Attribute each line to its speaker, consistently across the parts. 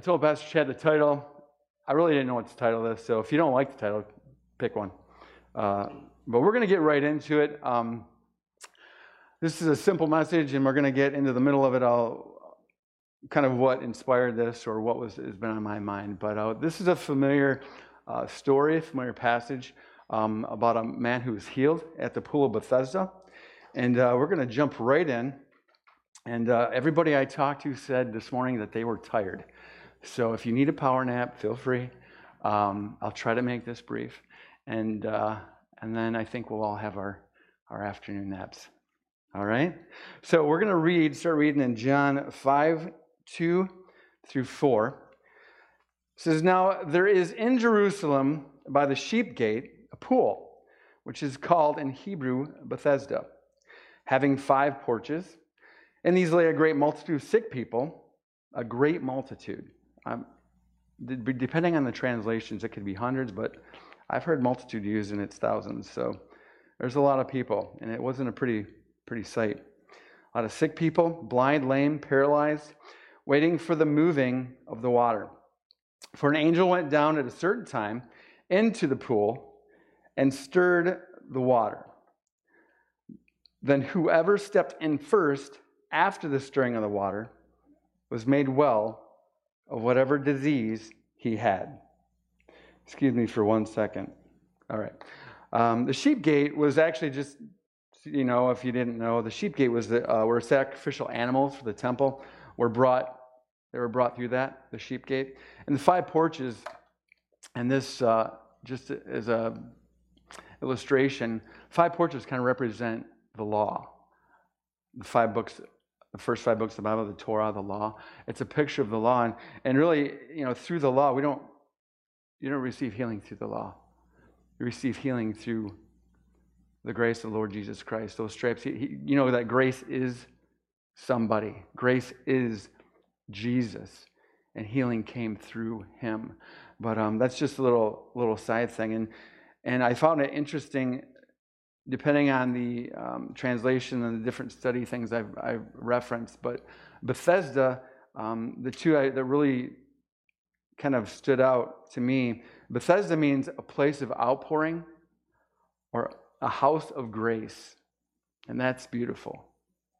Speaker 1: I told Pastor Chad the title. I really didn't know what to title this, so if you don't like the title, pick one. Uh, but we're going to get right into it. Um, this is a simple message, and we're going to get into the middle of it. I'll kind of what inspired this or what was has been on my mind. But uh, this is a familiar uh, story, familiar passage um, about a man who was healed at the pool of Bethesda, and uh, we're going to jump right in. And uh, everybody I talked to said this morning that they were tired. So if you need a power nap, feel free. Um, I'll try to make this brief, and uh, and then I think we'll all have our our afternoon naps. All right? So we're going to read, start reading in John 5 2 through 4. It says, Now there is in Jerusalem by the sheep gate a pool, which is called in Hebrew Bethesda, having five porches. In these lay a great multitude of sick people, a great multitude. Depending on the translations, it could be hundreds, but I've heard multitude used and it's thousands. So there's a lot of people, and it wasn't a pretty Pretty sight. A lot of sick people, blind, lame, paralyzed, waiting for the moving of the water. For an angel went down at a certain time into the pool and stirred the water. Then whoever stepped in first after the stirring of the water was made well of whatever disease he had. Excuse me for one second. All right. Um, the sheep gate was actually just you know, if you didn't know, the sheep gate was the, uh, where sacrificial animals for the temple were brought. They were brought through that, the sheep gate, and the five porches. And this, uh, just as a illustration, five porches kind of represent the law. The five books, the first five books of the Bible, the Torah, the law. It's a picture of the law, and, and really, you know, through the law, we don't, you don't receive healing through the law. You receive healing through the grace of the Lord Jesus Christ. Those stripes, he, he, you know that grace is somebody. Grace is Jesus, and healing came through him. But um, that's just a little little side thing, and and I found it interesting, depending on the um, translation and the different study things I've, I've referenced. But Bethesda, um, the two I, that really kind of stood out to me. Bethesda means a place of outpouring or a house of grace. And that's beautiful.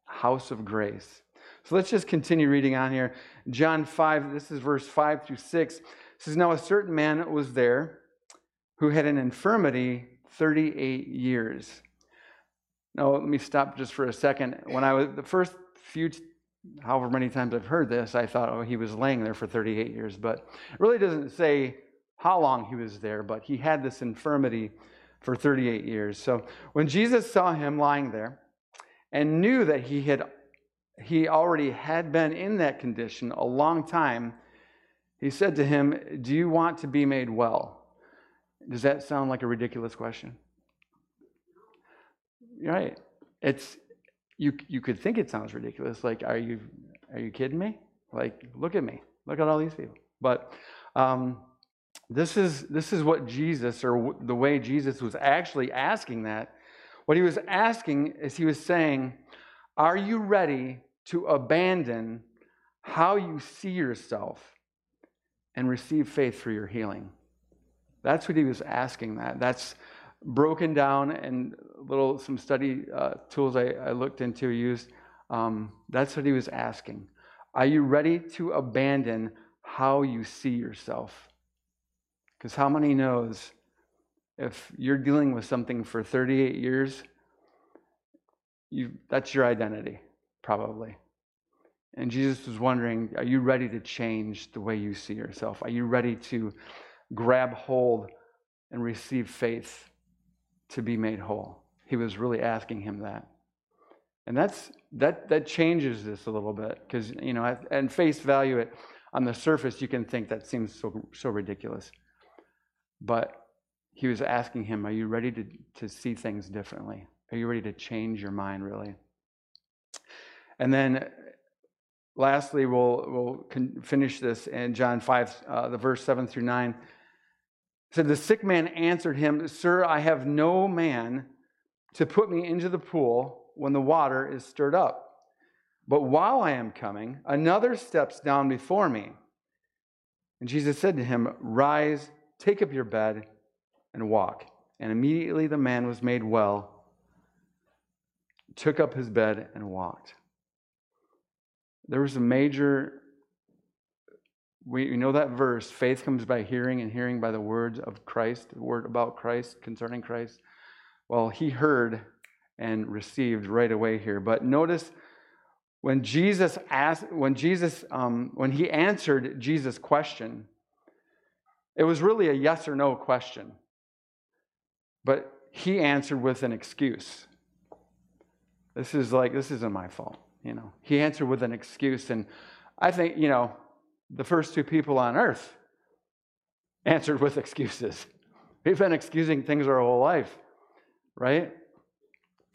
Speaker 1: House of grace. So let's just continue reading on here. John 5, this is verse 5 through 6. It says, Now a certain man was there who had an infirmity 38 years. Now, let me stop just for a second. When I was the first few, however many times I've heard this, I thought, oh, he was laying there for 38 years. But it really doesn't say how long he was there, but he had this infirmity for 38 years. So when Jesus saw him lying there and knew that he had he already had been in that condition a long time, he said to him, "Do you want to be made well?" Does that sound like a ridiculous question? Right. It's you you could think it sounds ridiculous like are you are you kidding me? Like look at me. Look at all these people. But um, this is, this is what Jesus, or the way Jesus was actually asking that. What he was asking is he was saying, Are you ready to abandon how you see yourself and receive faith for your healing? That's what he was asking that. That's broken down and little some study uh, tools I, I, looked into used. Um, that's what he was asking. Are you ready to abandon how you see yourself? Because how many knows if you're dealing with something for 38 years, you, that's your identity, probably. And Jesus was wondering, are you ready to change the way you see yourself? Are you ready to grab hold and receive faith to be made whole? He was really asking him that. And that's that that changes this a little bit because you know at face value it on the surface you can think that seems so so ridiculous. But he was asking him, Are you ready to, to see things differently? Are you ready to change your mind, really? And then lastly, we'll, we'll finish this in John 5, uh, the verse 7 through 9. Said, The sick man answered him, Sir, I have no man to put me into the pool when the water is stirred up. But while I am coming, another steps down before me. And Jesus said to him, Rise, take up your bed, and walk. And immediately the man was made well, took up his bed, and walked. There was a major, we know that verse faith comes by hearing, and hearing by the words of Christ, the word about Christ, concerning Christ. Well, he heard and received right away here. But notice when Jesus asked, when Jesus, um, when he answered Jesus' question, it was really a yes or no question. But he answered with an excuse. This is like, this isn't my fault, you know. He answered with an excuse. And I think, you know, the first two people on earth answered with excuses. We've been excusing things our whole life, right?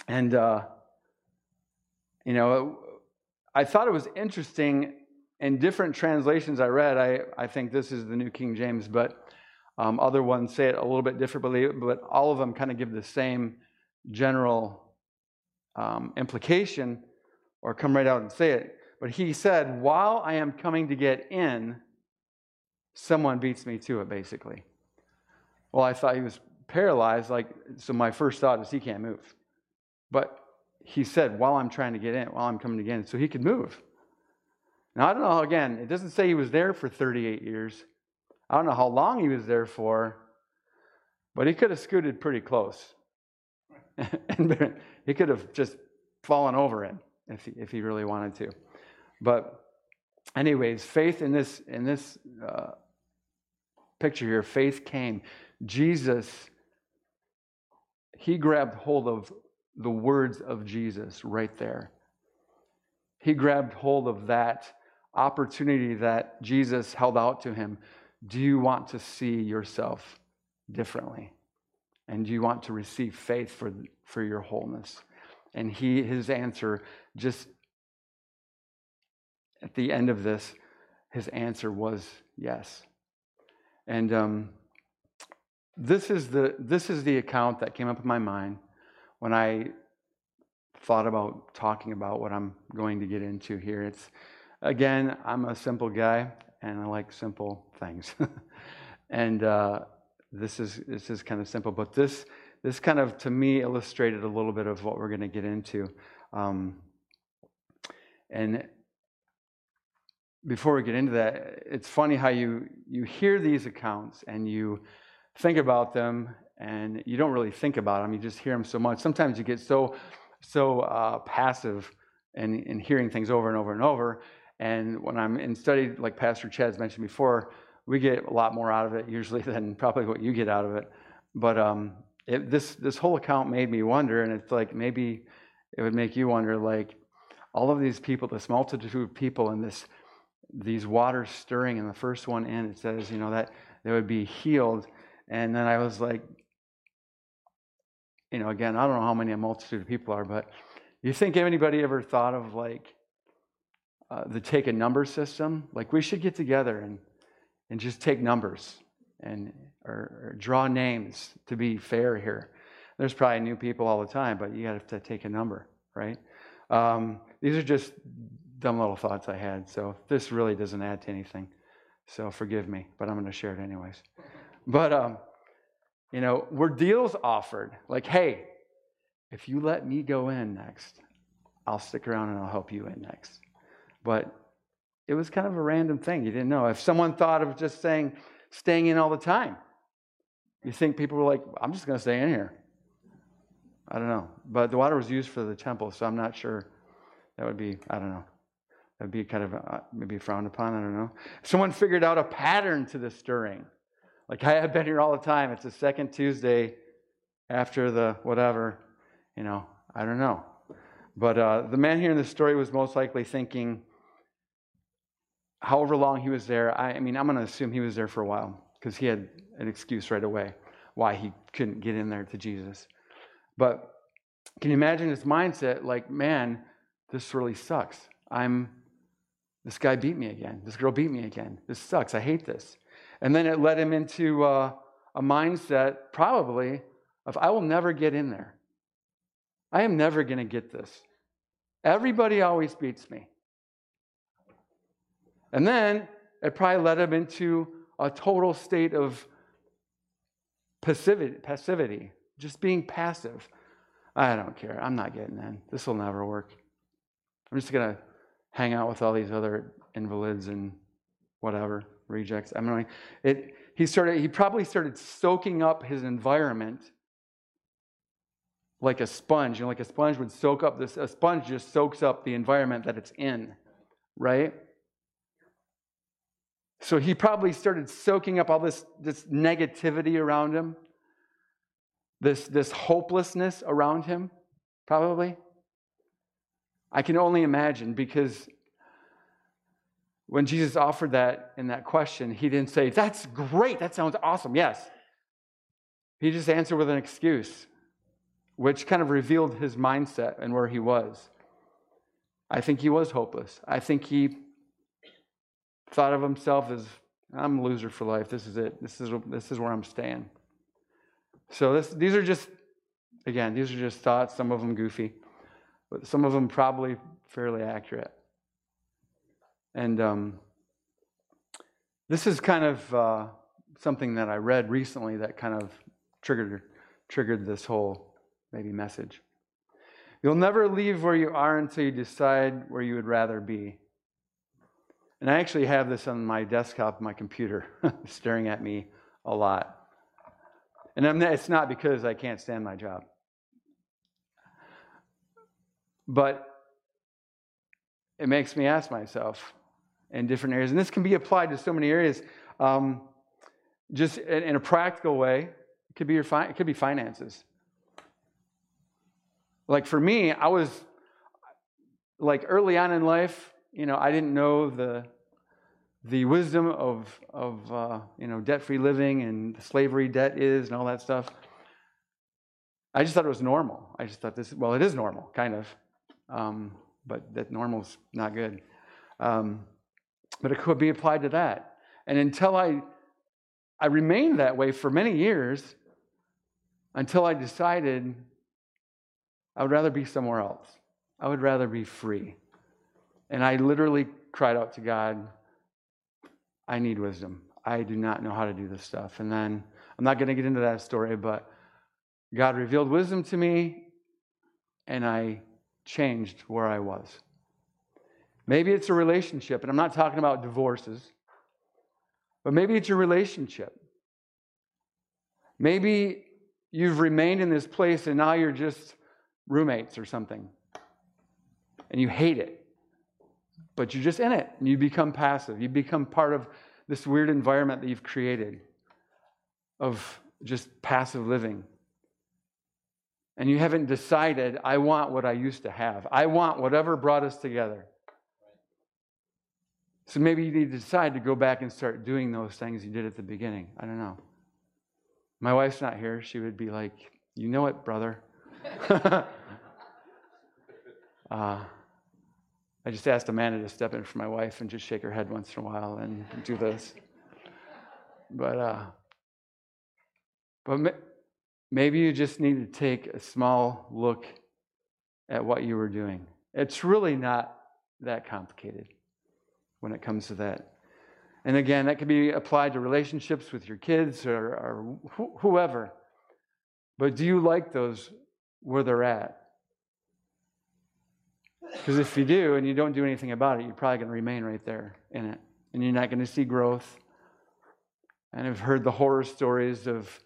Speaker 1: And, uh, you know, I thought it was interesting in different translations I read. I, I think this is the New King James, but um, other ones say it a little bit differently, but all of them kind of give the same general um, implication or come right out and say it. But he said, While I am coming to get in, someone beats me to it, basically. Well, I thought he was paralyzed, like, so my first thought is he can't move. But he said, While I'm trying to get in, while I'm coming to get in, so he could move. Now, I don't know, again, it doesn't say he was there for 38 years. I don't know how long he was there for, but he could have scooted pretty close. and he could have just fallen over it if he, if he really wanted to. But, anyways, faith in this, in this uh, picture here, faith came. Jesus, he grabbed hold of the words of Jesus right there. He grabbed hold of that opportunity that Jesus held out to him. Do you want to see yourself differently? And do you want to receive faith for, for your wholeness? And he, his answer, just at the end of this, his answer was yes. And um, this is the this is the account that came up in my mind when I thought about talking about what I'm going to get into here. It's again, I'm a simple guy and I like simple things. and uh, this is this is kind of simple, but this this kind of to me illustrated a little bit of what we're going to get into. Um, and before we get into that, it's funny how you you hear these accounts and you think about them and you don't really think about them. You just hear them so much. Sometimes you get so so uh, passive and in hearing things over and over and over. And when I'm in study, like Pastor Chad's mentioned before, we get a lot more out of it usually than probably what you get out of it. But um, it, this this whole account made me wonder, and it's like maybe it would make you wonder, like all of these people, this multitude of people, and this these waters stirring. And the first one in, it says, you know, that they would be healed. And then I was like, you know, again, I don't know how many a multitude of people are, but you think anybody ever thought of like uh, the take a number system? Like we should get together and and just take numbers and or, or draw names to be fair here. There's probably new people all the time, but you got to take a number, right? Um, these are just dumb little thoughts I had, so this really doesn't add to anything. So forgive me, but I'm going to share it anyways. But um, you know, were deals offered like, hey, if you let me go in next, I'll stick around and I'll help you in next. But it was kind of a random thing. You didn't know. If someone thought of just saying, staying in all the time, you think people were like, I'm just going to stay in here. I don't know. But the water was used for the temple, so I'm not sure that would be, I don't know. That would be kind of uh, maybe frowned upon. I don't know. Someone figured out a pattern to the stirring. Like I have been here all the time. It's the second Tuesday after the whatever. You know, I don't know. But uh, the man here in the story was most likely thinking, however long he was there, I, I mean, I'm going to assume he was there for a while because he had an excuse right away why he couldn't get in there to Jesus. But can you imagine his mindset? Like, man, this really sucks. I'm, this guy beat me again. This girl beat me again. This sucks. I hate this. And then it led him into uh, a mindset, probably, of I will never get in there. I am never going to get this. Everybody always beats me. And then it probably led him into a total state of passivity, passivity, just being passive. I don't care. I'm not getting in. This will never work. I'm just going to hang out with all these other invalids and whatever rejects. I mean, it. He started. He probably started soaking up his environment like a sponge. You know, like a sponge would soak up this. A sponge just soaks up the environment that it's in, right? So he probably started soaking up all this, this negativity around him, this, this hopelessness around him, probably. I can only imagine because when Jesus offered that in that question, he didn't say, That's great, that sounds awesome, yes. He just answered with an excuse, which kind of revealed his mindset and where he was. I think he was hopeless. I think he thought of himself as I'm a loser for life. This is it. This is this is where I'm staying. So this, these are just again, these are just thoughts. Some of them goofy, some of them probably fairly accurate. And um, this is kind of uh, something that I read recently that kind of triggered triggered this whole maybe message. You'll never leave where you are until you decide where you would rather be. And I actually have this on my desktop, my computer, staring at me a lot. And I'm, it's not because I can't stand my job. But it makes me ask myself in different areas, and this can be applied to so many areas. Um, just in, in, a practical way, it could be your fi- it could be finances. Like for me, I was like early on in life, you know, I didn't know the the wisdom of of uh, you know debt-free living and slavery debt is and all that stuff. I just thought it was normal. I just thought this. Well, it is normal, kind of, um, but that normal's not good. Um, but it could be applied to that. And until I, I remained that way for many years, until I decided I would rather be somewhere else. I would rather be free. And I literally cried out to God, I need wisdom. I do not know how to do this stuff. And then I'm not going to get into that story, but God revealed wisdom to me, and I changed where I was. Maybe it's a relationship, and I'm not talking about divorces, but maybe it's a relationship. Maybe you've remained in this place and now you're just roommates or something, and you hate it but you're just in it and you become passive. You become part of this weird environment that you've created of just passive living. And you haven't decided, I want what I used to have. I want whatever brought us together. So maybe you need to decide to go back and start doing those things you did at the beginning. I don't know. My wife's not here. She would be like, You know it, brother. uh, I just asked Amanda to step in for my wife and just shake her head once in a while and do this. But, uh, but maybe you just need to take a small look at what you were doing. It's really not that complicated when it comes to that. And again, that can be applied to relationships with your kids or, or wh- whoever. But do you like those where they're at? Because if you do and you don't do anything about it, you're probably going to remain right there in it. And you're not going to see growth. And I've heard the horror stories of,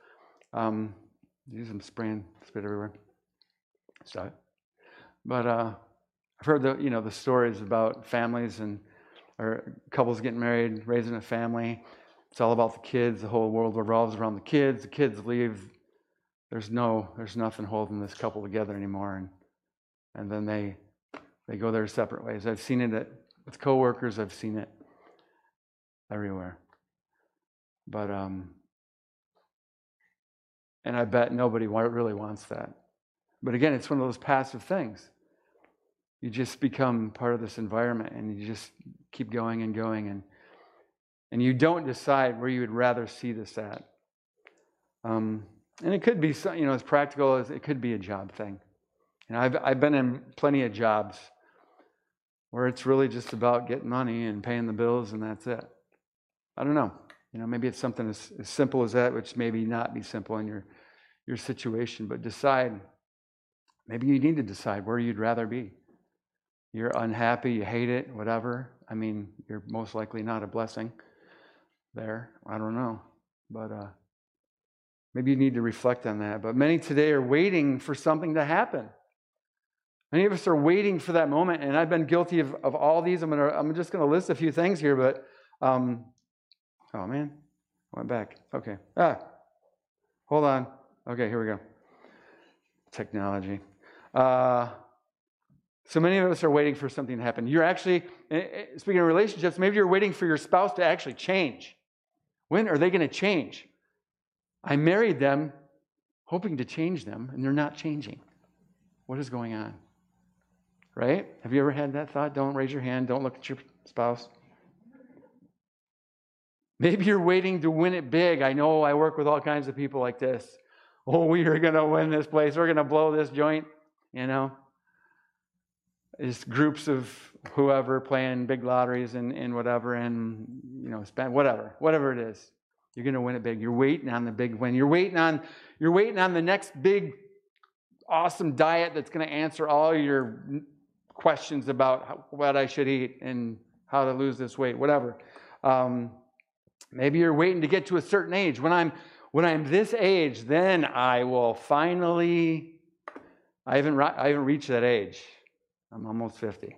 Speaker 1: um, use them spraying spit everywhere. Stop. But uh, I've heard the, you know, the stories about families and or couples getting married, raising a family. It's all about the kids. The whole world revolves around the kids. The kids leave. There's no, there's nothing holding this couple together anymore. And, and then they they go their separate ways. I've seen it at, with coworkers, I've seen it everywhere. But, um, and I bet nobody really wants that. But again, it's one of those passive things. You just become part of this environment and you just keep going and going and and you don't decide where you would rather see this at. Um, and it could be, you know, as practical as it could be a job thing. You know, I've, I've been in plenty of jobs where it's really just about getting money and paying the bills and that's it. I don't know. You know, maybe it's something as, as simple as that, which maybe not be simple in your, your situation, but decide. Maybe you need to decide where you'd rather be. You're unhappy, you hate it, whatever. I mean, you're most likely not a blessing there. I don't know. But uh, maybe you need to reflect on that. But many today are waiting for something to happen. Many of us are waiting for that moment, and I've been guilty of, of all these. I'm, gonna, I'm just going to list a few things here, but um, oh man, I went back. Okay. Ah, hold on. Okay, here we go. Technology. Uh, so many of us are waiting for something to happen. You're actually, eh, eh, speaking of relationships, maybe you're waiting for your spouse to actually change. When are they going to change? I married them hoping to change them, and they're not changing. What is going on? Right? Have you ever had that thought? Don't raise your hand. Don't look at your spouse. Maybe you're waiting to win it big. I know I work with all kinds of people like this. Oh, we are going to win this place. We're going to blow this joint. You know, it's groups of whoever playing big lotteries and, and whatever, and you know, spend whatever, whatever it is. You're going to win it big. You're waiting on the big win. You're waiting on, you're waiting on the next big, awesome diet that's going to answer all your questions about what I should eat and how to lose this weight, whatever. Um, maybe you're waiting to get to a certain age. When I'm when I'm this age, then I will finally. I haven't I haven't reached that age. I'm almost 50.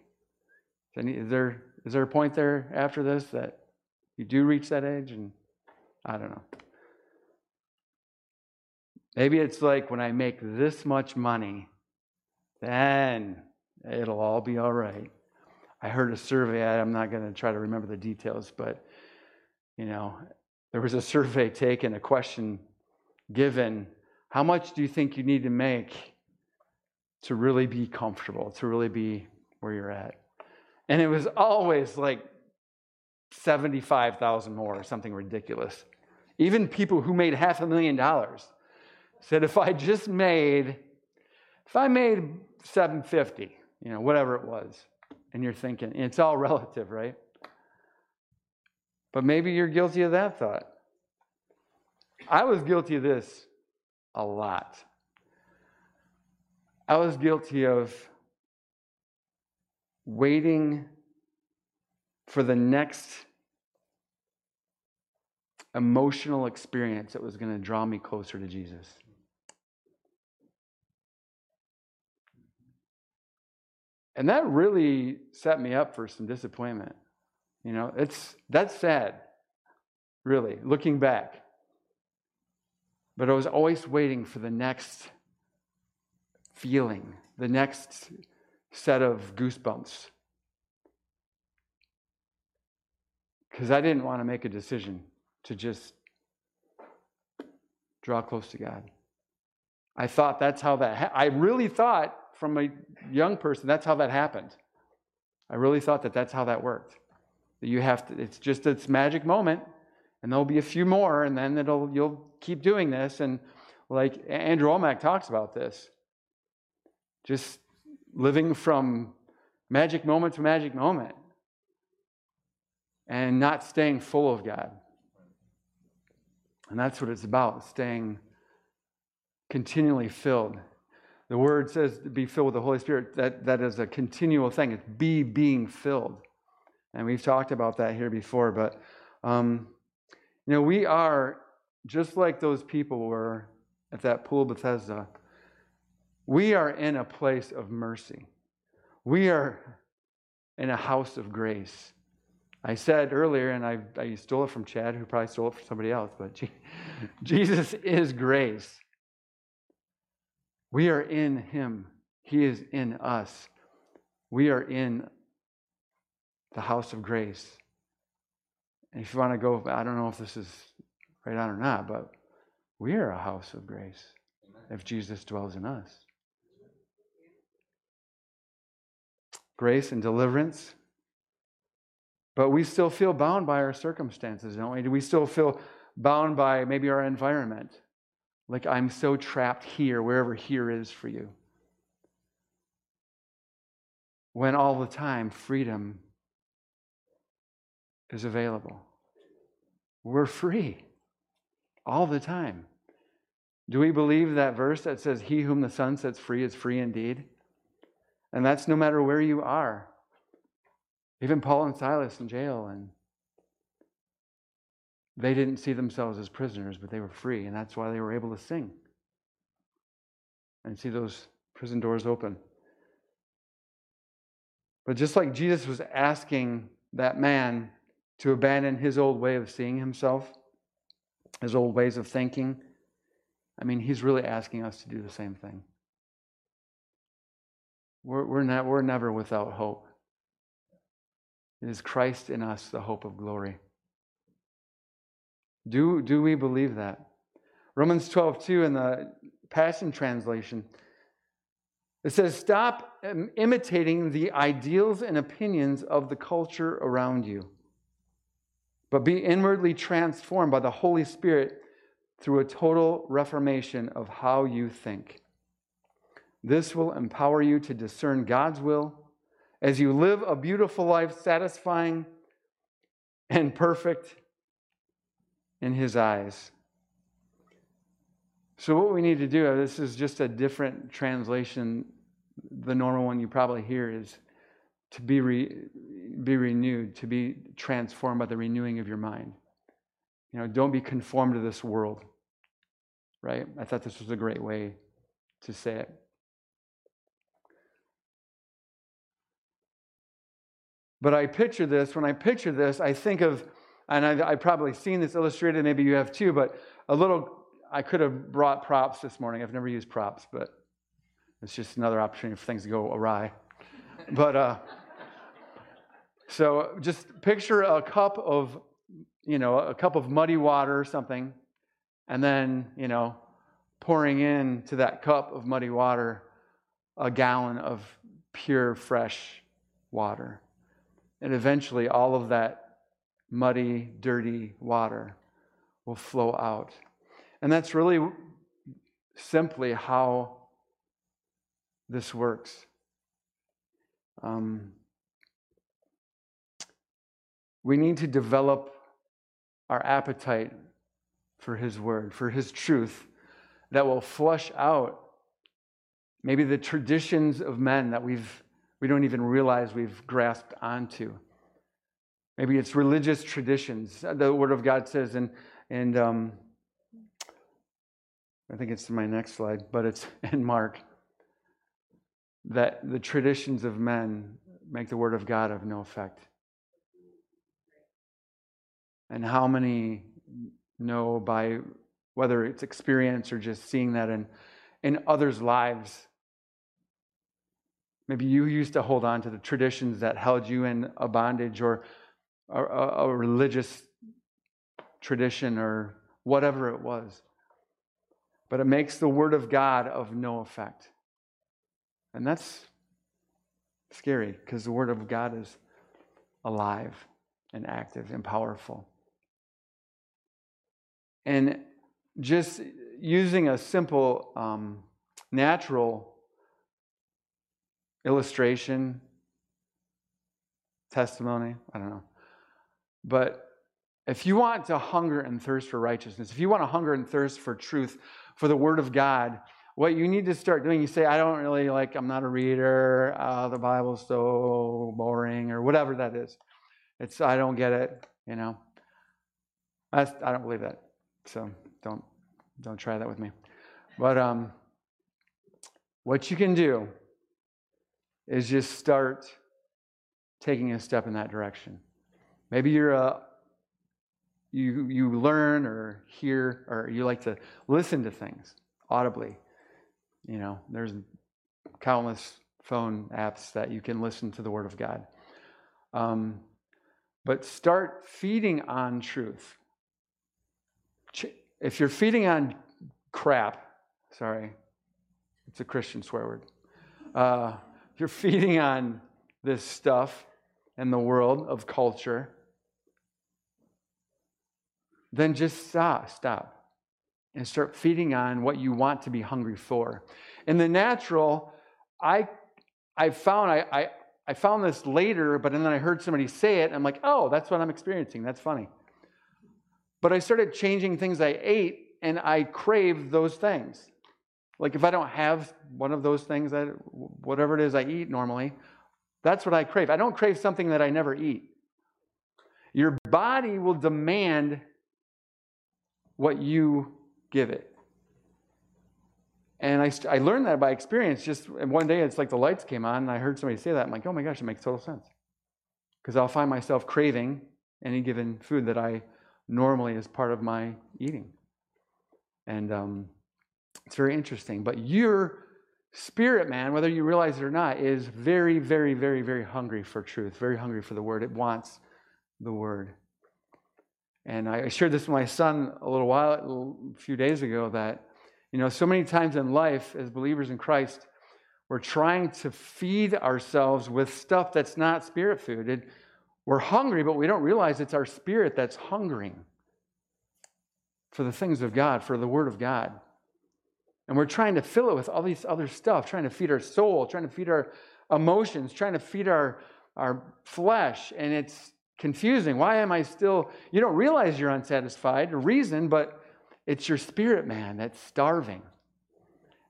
Speaker 1: Is there is there a point there after this that you do reach that age? And I don't know. Maybe it's like when I make this much money, then It'll all be all right. I heard a survey, I'm not going to try to remember the details, but you know, there was a survey taken, a question given, how much do you think you need to make to really be comfortable, to really be where you're at? And it was always like 75,000 more or something ridiculous. Even people who made half a million dollars said if I just made if I made 750 you know, whatever it was. And you're thinking, it's all relative, right? But maybe you're guilty of that thought. I was guilty of this a lot. I was guilty of waiting for the next emotional experience that was going to draw me closer to Jesus. And that really set me up for some disappointment. You know, it's that's sad, really, looking back. But I was always waiting for the next feeling, the next set of goosebumps. Because I didn't want to make a decision to just draw close to God. I thought that's how that ha- I really thought from a young person, that's how that happened. I really thought that that's how that worked. That you have to, it's just its magic moment, and there'll be a few more, and then it'll you'll keep doing this. And like Andrew Wommack talks about this, just living from magic moment to magic moment, and not staying full of God. And that's what it's about, staying continually filled the word says to be filled with the Holy Spirit. That, that is a continual thing. It's be being filled. And we've talked about that here before. But, um, you know, we are just like those people were at that pool Bethesda. We are in a place of mercy. We are in a house of grace. I said earlier, and I, I stole it from Chad, who probably stole it from somebody else, but Jesus is grace. We are in Him, He is in us. We are in the house of grace. And if you want to go, I don't know if this is right on or not, but we are a house of grace if Jesus dwells in us. Grace and deliverance. But we still feel bound by our circumstances, don't we? Do we still feel bound by maybe our environment? Like I'm so trapped here, wherever here is for you. when all the time freedom is available. We're free all the time. Do we believe that verse that says, He whom the Son sets free is free indeed? And that's no matter where you are. Even Paul and Silas in jail, and they didn't see themselves as prisoners, but they were free, and that's why they were able to sing and see those prison doors open. But just like Jesus was asking that man to abandon his old way of seeing himself, his old ways of thinking, I mean, he's really asking us to do the same thing. We're, we're, we're never without hope. It is Christ in us, the hope of glory. Do, do we believe that? Romans 12, 2 in the Passion Translation, it says, Stop imitating the ideals and opinions of the culture around you, but be inwardly transformed by the Holy Spirit through a total reformation of how you think. This will empower you to discern God's will as you live a beautiful life, satisfying and perfect in His eyes. So, what we need to do, this is just a different translation. The normal one you probably hear is to be, re, be renewed, to be transformed by the renewing of your mind. You know, don't be conformed to this world right? I thought this was a great way to say it. But I picture this, when I picture this, I think of, and I've, I've, probably seen this illustrated, maybe you have too, but a little, I could have brought props this morning. I've never used props, but it's just another opportunity for things to go awry. but, uh, so just picture a cup of, you know, a cup of muddy water or something, and then, you know, pouring into that cup of muddy water a gallon of pure, fresh water. And eventually, all of that muddy, dirty water will flow out. And that's really simply how this works. Um, we need to develop our appetite for His Word, for His truth, that will flush out maybe the traditions of men that we've we don't even realize we've grasped onto. Maybe it's religious traditions. The Word of God says, and and um, I think it's my next slide, but it's in Mark that the traditions of men make the Word of God of no effect. And how many know by whether it's experience or just seeing that in, in others' lives. Maybe you used to hold on to the traditions that held you in a bondage or a, a, religious tradition or whatever it was. But it makes the Word of God of no effect. And that's scary because the Word of God is alive and active and powerful. And just using a simple um, natural illustration, testimony, I don't know. But if you want to hunger and thirst for righteousness, if you want to hunger and thirst for truth, for the Word of God, what you need to start doing, you say, I don't really like, I'm not a reader, uh, the Bible's so boring, or whatever that is. It's, I don't get it, you know. I, I don't believe that. So don't don't try that with me. But um, what you can do is just start taking a step in that direction. Maybe you're a you you learn or hear or you like to listen to things audibly. You know, there's countless phone apps that you can listen to the Word of God. Um, but start feeding on truth if you're feeding on crap, sorry, it's a Christian swear word. Uh, if you're feeding on this stuff and the world of culture, then just stop, stop, and start feeding on what you want to be hungry for. In the natural, I I found I, I I found this later, but then I heard somebody say it. I'm like, oh, that's what I'm experiencing. That's funny. But I started changing things I ate, and I craved those things. Like if I don't have one of those things, that whatever it is I eat normally, that's what I crave. I don't crave something that I never eat. Your body will demand what you give it. And I, I learned that by experience. Just one day, it's like the lights came on, and I heard somebody say that. I'm like, oh my gosh, it makes total sense. Because I'll find myself craving any given food that I normally as part of my eating. And um, it's very interesting. But your spirit, man, whether you realize it or not, is very, very, very, very hungry for truth, very hungry for the word. It wants the word. And I shared this with my son a little while, a few days ago, that you know, so many times in life, as believers in Christ, we're trying to feed ourselves with stuff that's not spirit food. It, we're hungry, but we don't realize it's our spirit that's hungering for the things of God, for the Word of God. And we're trying to fill it with all these other stuff, trying to feed our soul, trying to feed our emotions, trying to feed our, our flesh. And it's confusing. Why am I still, you don't realize you're unsatisfied, reason, but it's your spirit man that's starving.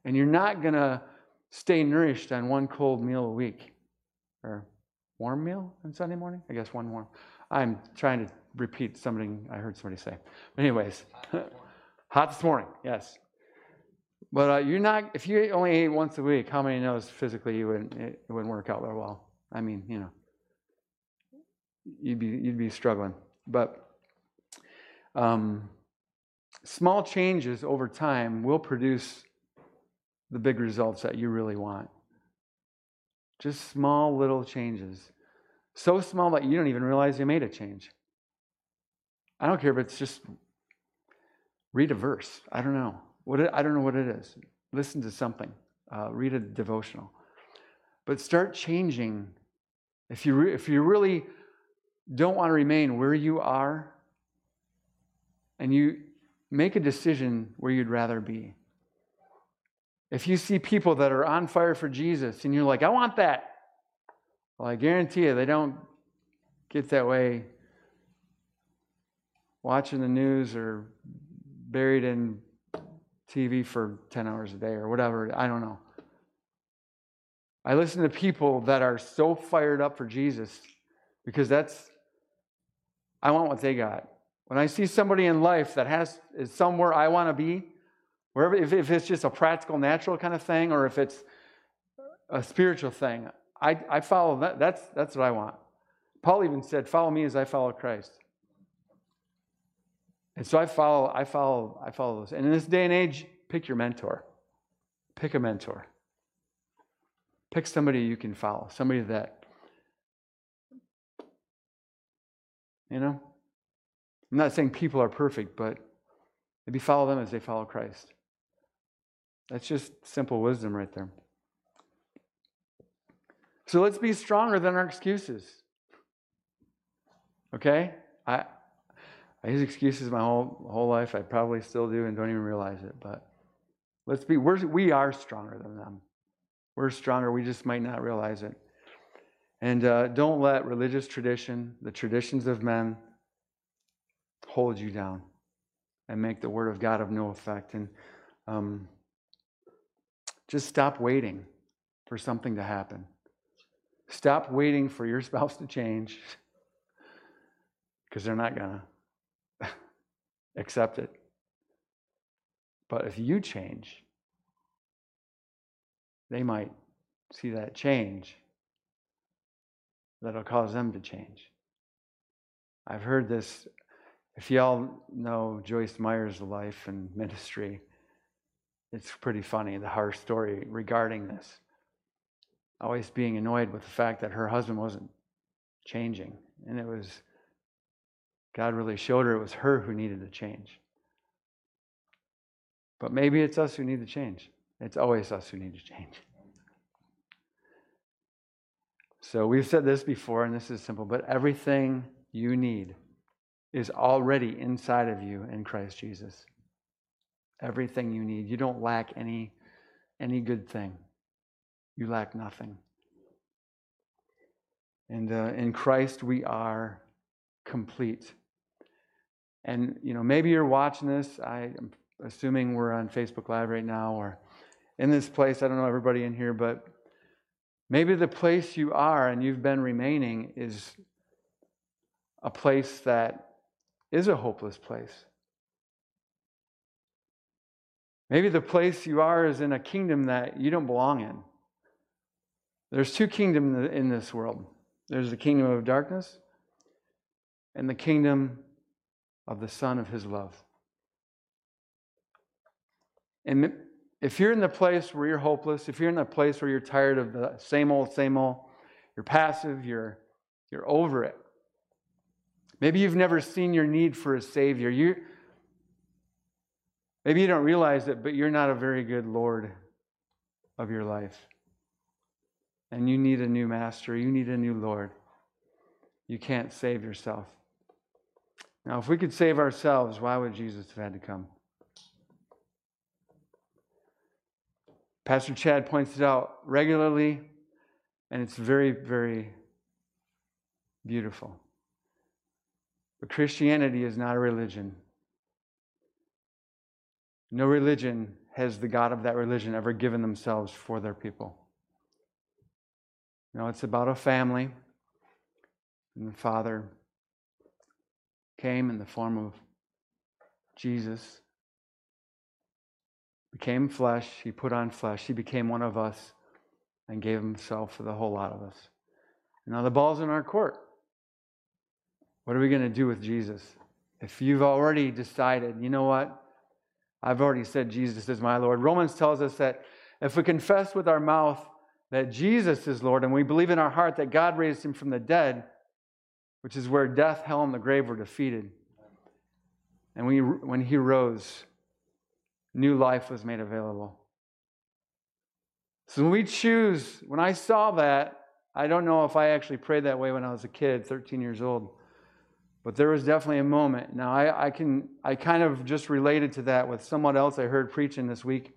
Speaker 1: And you're not going to stay nourished on one cold meal a week or warm meal on Sunday morning? I guess one warm. I'm trying to repeat something I heard somebody say. But anyways, hot this morning, yes. But uh, you're not, if you only ate once a week, how many knows physically you wouldn't, it, it wouldn't work out very well? I mean, you know, you'd be, you'd be struggling. But um, small changes over time will produce the big results that you really want. Just small little changes. So small that you don't even realize you made a change. I don't care if it's just read a verse. I don't know. What it, I don't know what it is. Listen to something. Uh, read a devotional. But start changing. If you, re- if you really don't want to remain where you are, and you make a decision where you'd rather be. If you see people that are on fire for Jesus and you're like, I want that, well, I guarantee you they don't get that way watching the news or buried in TV for 10 hours a day or whatever. I don't know. I listen to people that are so fired up for Jesus because that's, I want what they got. When I see somebody in life that has is somewhere I want to be, wherever if, if it's just a practical, natural kind of thing, or if it's a spiritual thing, I, I follow that. That's that's what I want. Paul even said, "Follow me as I follow Christ." And so I follow, I follow, I follow those. And in this day and age, pick your mentor. Pick a mentor. Pick somebody you can follow, somebody that, you know, I'm not saying people are perfect, but maybe follow them as they follow Christ. That's just simple wisdom right there. So let's be stronger than our excuses. Okay? I I use excuses my whole whole life. I probably still do and don't even realize it. But let's be we're, we are stronger than them. We're stronger. We just might not realize it. And uh, don't let religious tradition, the traditions of men, hold you down and make the word of God of no effect. And um, just stop waiting for something to happen. Stop waiting for your spouse to change because they're not going to accept it. But if you change, they might see that change that'll cause them to change. I've heard this if y'all know Joyce Meyer's life and ministry, it's pretty funny, the harsh story regarding this. Always being annoyed with the fact that her husband wasn't changing. And it was, God really showed her it was her who needed to change. But maybe it's us who need to change. It's always us who need to change. So we've said this before, and this is simple, but everything you need is already inside of you in Christ Jesus. Everything you need. You don't lack any, any good thing. You lack nothing. And uh, in Christ, we are complete. And, you know, maybe you're watching this. I'm assuming we're on Facebook Live right now or in this place. I don't know everybody in here, but maybe the place you are and you've been remaining is a place that is a hopeless place. Maybe the place you are is in a kingdom that you don't belong in. There's two kingdoms in this world there's the kingdom of darkness and the kingdom of the Son of His love. And if you're in the place where you're hopeless, if you're in the place where you're tired of the same old, same old, you're passive, you're, you're over it. Maybe you've never seen your need for a Savior. You, maybe you don't realize it, but you're not a very good Lord of your life. And you need a new master, you need a new Lord. You can't save yourself. Now, if we could save ourselves, why would Jesus have had to come? Pastor Chad points it out regularly, and it's very, very beautiful. But Christianity is not a religion. No religion has the God of that religion ever given themselves for their people. No, it's about a family, and the Father came in the form of Jesus, became flesh, he put on flesh, he became one of us and gave himself for the whole lot of us. Now the ball's in our court. What are we going to do with Jesus? If you've already decided, you know what? I've already said Jesus is my Lord. Romans tells us that if we confess with our mouth that Jesus is Lord and we believe in our heart that God raised him from the dead, which is where death, hell, and the grave were defeated. And when he, when he rose, new life was made available. So when we choose, when I saw that, I don't know if I actually prayed that way when I was a kid, 13 years old, but there was definitely a moment. Now I, I can I kind of just related to that with someone else I heard preaching this week,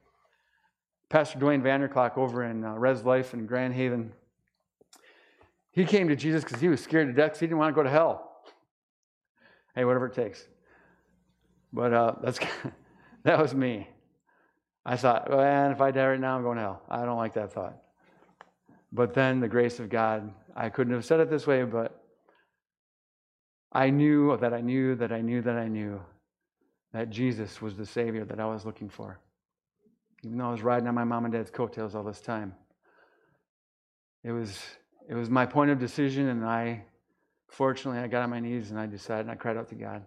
Speaker 1: Pastor Duane Vander Klok over in uh, Res Life in Grand Haven. He came to Jesus because he was scared to death because he didn't want to go to hell. Hey, whatever it takes. But uh, that's that was me. I thought, man, if I die right now, I'm going to hell. I don't like that thought. But then the grace of God, I couldn't have said it this way, but I knew that I knew that I knew that I knew that Jesus was the Savior that I was looking for. Even though I was riding on my mom and dad's coattails all this time. It was it was my point of decision, and I, fortunately, I got on my knees and I decided and I cried out to God.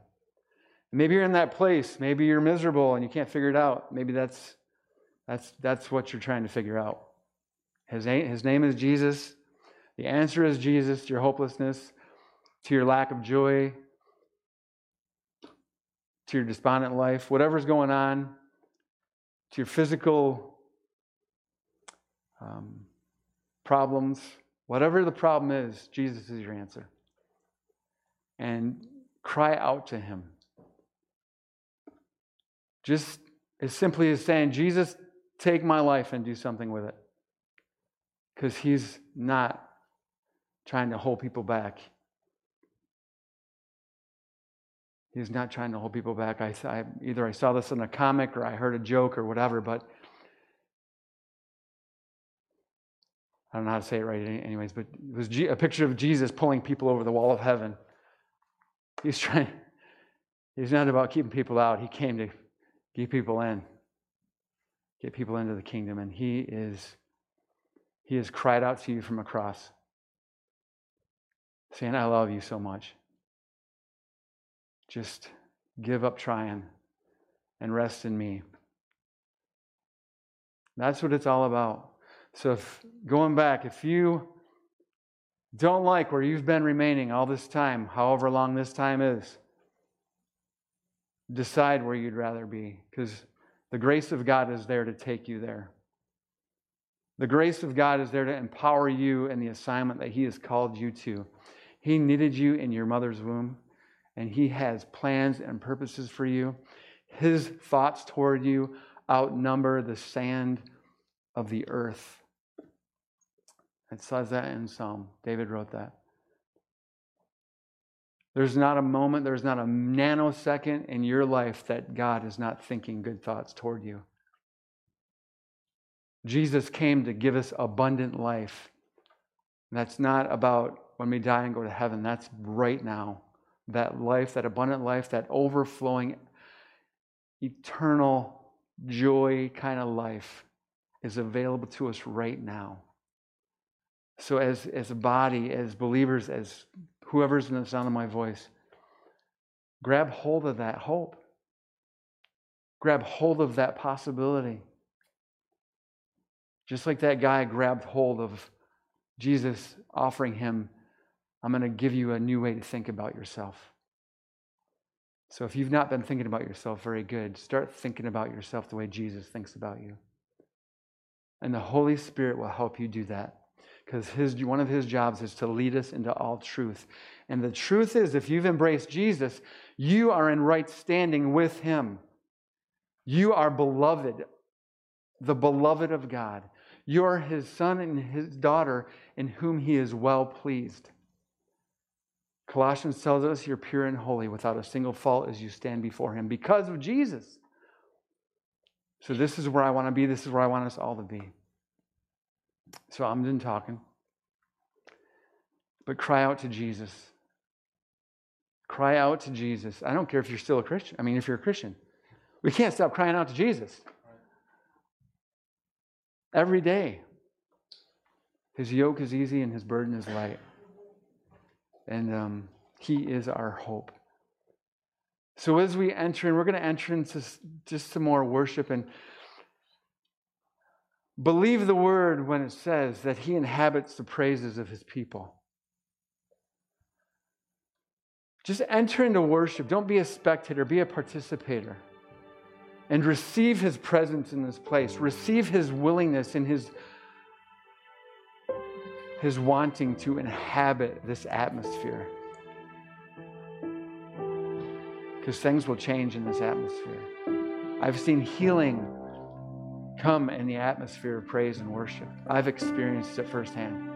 Speaker 1: Maybe you're in that place. Maybe you're miserable and you can't figure it out. Maybe that's that's that's what you're trying to figure out. His name, his name is Jesus. The answer is Jesus your hopelessness, to your lack of joy, to your despondent life, whatever's going on, to your physical um, problems, Whatever the problem is, Jesus is your answer. And cry out to him. Just as simply as saying, Jesus, take my life and do something with it. Because he's not trying to hold people back. He's not trying to hold people back. I, I, either I saw this in a comic or I heard a joke or whatever, but I don't know how to say it right, anyways, but it was a picture of Jesus pulling people over the wall of heaven. He's trying, he's not about keeping people out. He came to get people in, get people into the kingdom, and he is, he has cried out to you from a cross, saying, I love you so much. Just give up trying and rest in me. That's what it's all about. So, if, going back, if you don't like where you've been remaining all this time, however long this time is, decide where you'd rather be because the grace of God is there to take you there. The grace of God is there to empower you in the assignment that He has called you to. He knitted you in your mother's womb, and He has plans and purposes for you. His thoughts toward you outnumber the sand of the earth. It says that in Psalm. David wrote that. There's not a moment, there's not a nanosecond in your life that God is not thinking good thoughts toward you. Jesus came to give us abundant life. That's not about when we die and go to heaven. That's right now. That life, that abundant life, that overflowing, eternal joy kind of life is available to us right now. So, as, as a body, as believers, as whoever's in the sound of my voice, grab hold of that hope. Grab hold of that possibility. Just like that guy grabbed hold of Jesus offering him, I'm going to give you a new way to think about yourself. So if you've not been thinking about yourself very good, start thinking about yourself the way Jesus thinks about you. And the Holy Spirit will help you do that. Because his, one of his jobs is to lead us into all truth. And the truth is, if you've embraced Jesus, you are in right standing with him. You are beloved, the beloved of God. You're his son and his daughter in whom he is well pleased. Colossians tells us you're pure and holy without a single fault as you stand before him because of Jesus. So, this is where I want to be. This is where I want us all to be. So, I'm done talking. But cry out to Jesus. Cry out to Jesus. I don't care if you're still a Christian. I mean, if you're a Christian, we can't stop crying out to Jesus every day. His yoke is easy and his burden is light. And um, he is our hope. So as we enter and we're going to enter into just some more worship and believe the word when it says that he inhabits the praises of his people. Just enter into worship. Don't be a spectator, be a participator and receive his presence in this place. Receive his willingness and his, his wanting to inhabit this atmosphere. Because things will change in this atmosphere. I've seen healing come in the atmosphere of praise and worship. I've experienced it firsthand.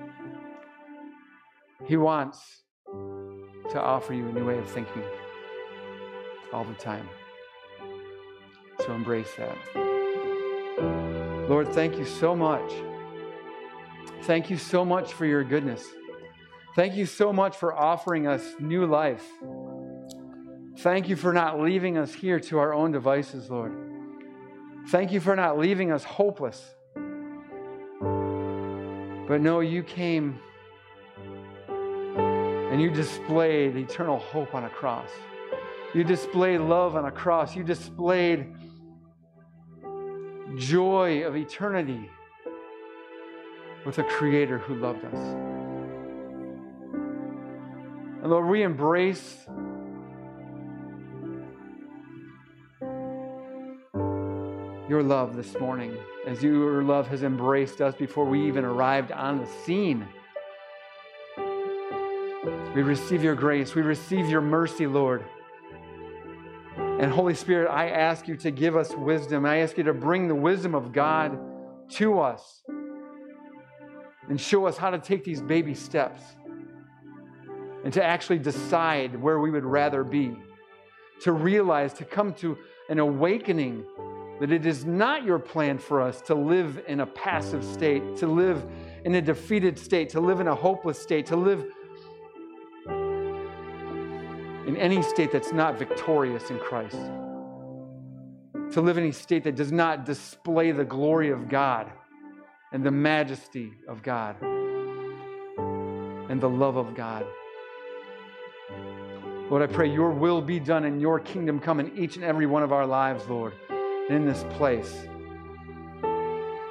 Speaker 1: He wants to offer you a new way of thinking all the time. So embrace that. Lord, thank you so much. Thank you so much for your goodness. Thank you so much for offering us new life. Thank you for not leaving us here to our own devices, Lord. Thank you for not leaving us hopeless. But no, you came and you displayed eternal hope on a cross. You displayed love on a cross. You displayed joy of eternity with a creator who loved us. And Lord, we embrace your love this morning as your love has embraced us before we even arrived on the scene. We receive your grace. We receive your mercy, Lord. And Holy Spirit, I ask you to give us wisdom. I ask you to bring the wisdom of God to us and show us how to take these baby steps and to actually decide where we would rather be. To realize, to come to an awakening that it is not your plan for us to live in a passive state, to live in a defeated state, to live in a hopeless state, to live in any state that's not victorious in Christ. To live in a state that does not display the glory of God and the majesty of God and the love of God. Lord, I pray your will be done and your kingdom come in each and every one of our lives, Lord, in this place.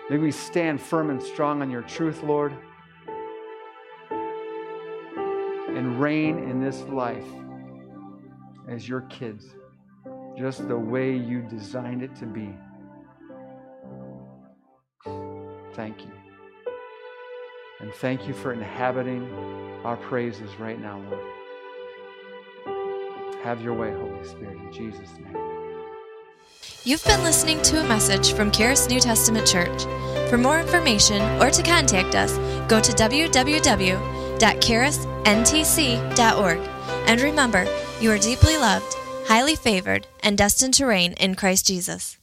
Speaker 1: May we stand firm and strong on your truth, Lord, and reign in this life as your kids, just the way you designed it to be. Thank you. And thank you for inhabiting our praises right now, Lord. Have your way, Holy Spirit, in Jesus' name.
Speaker 2: You've been listening to a message from Charis New Testament Church. For more information or to contact us, go to www www.charisntc.org. And remember, you are deeply loved, highly favored, and destined to reign in Christ Jesus.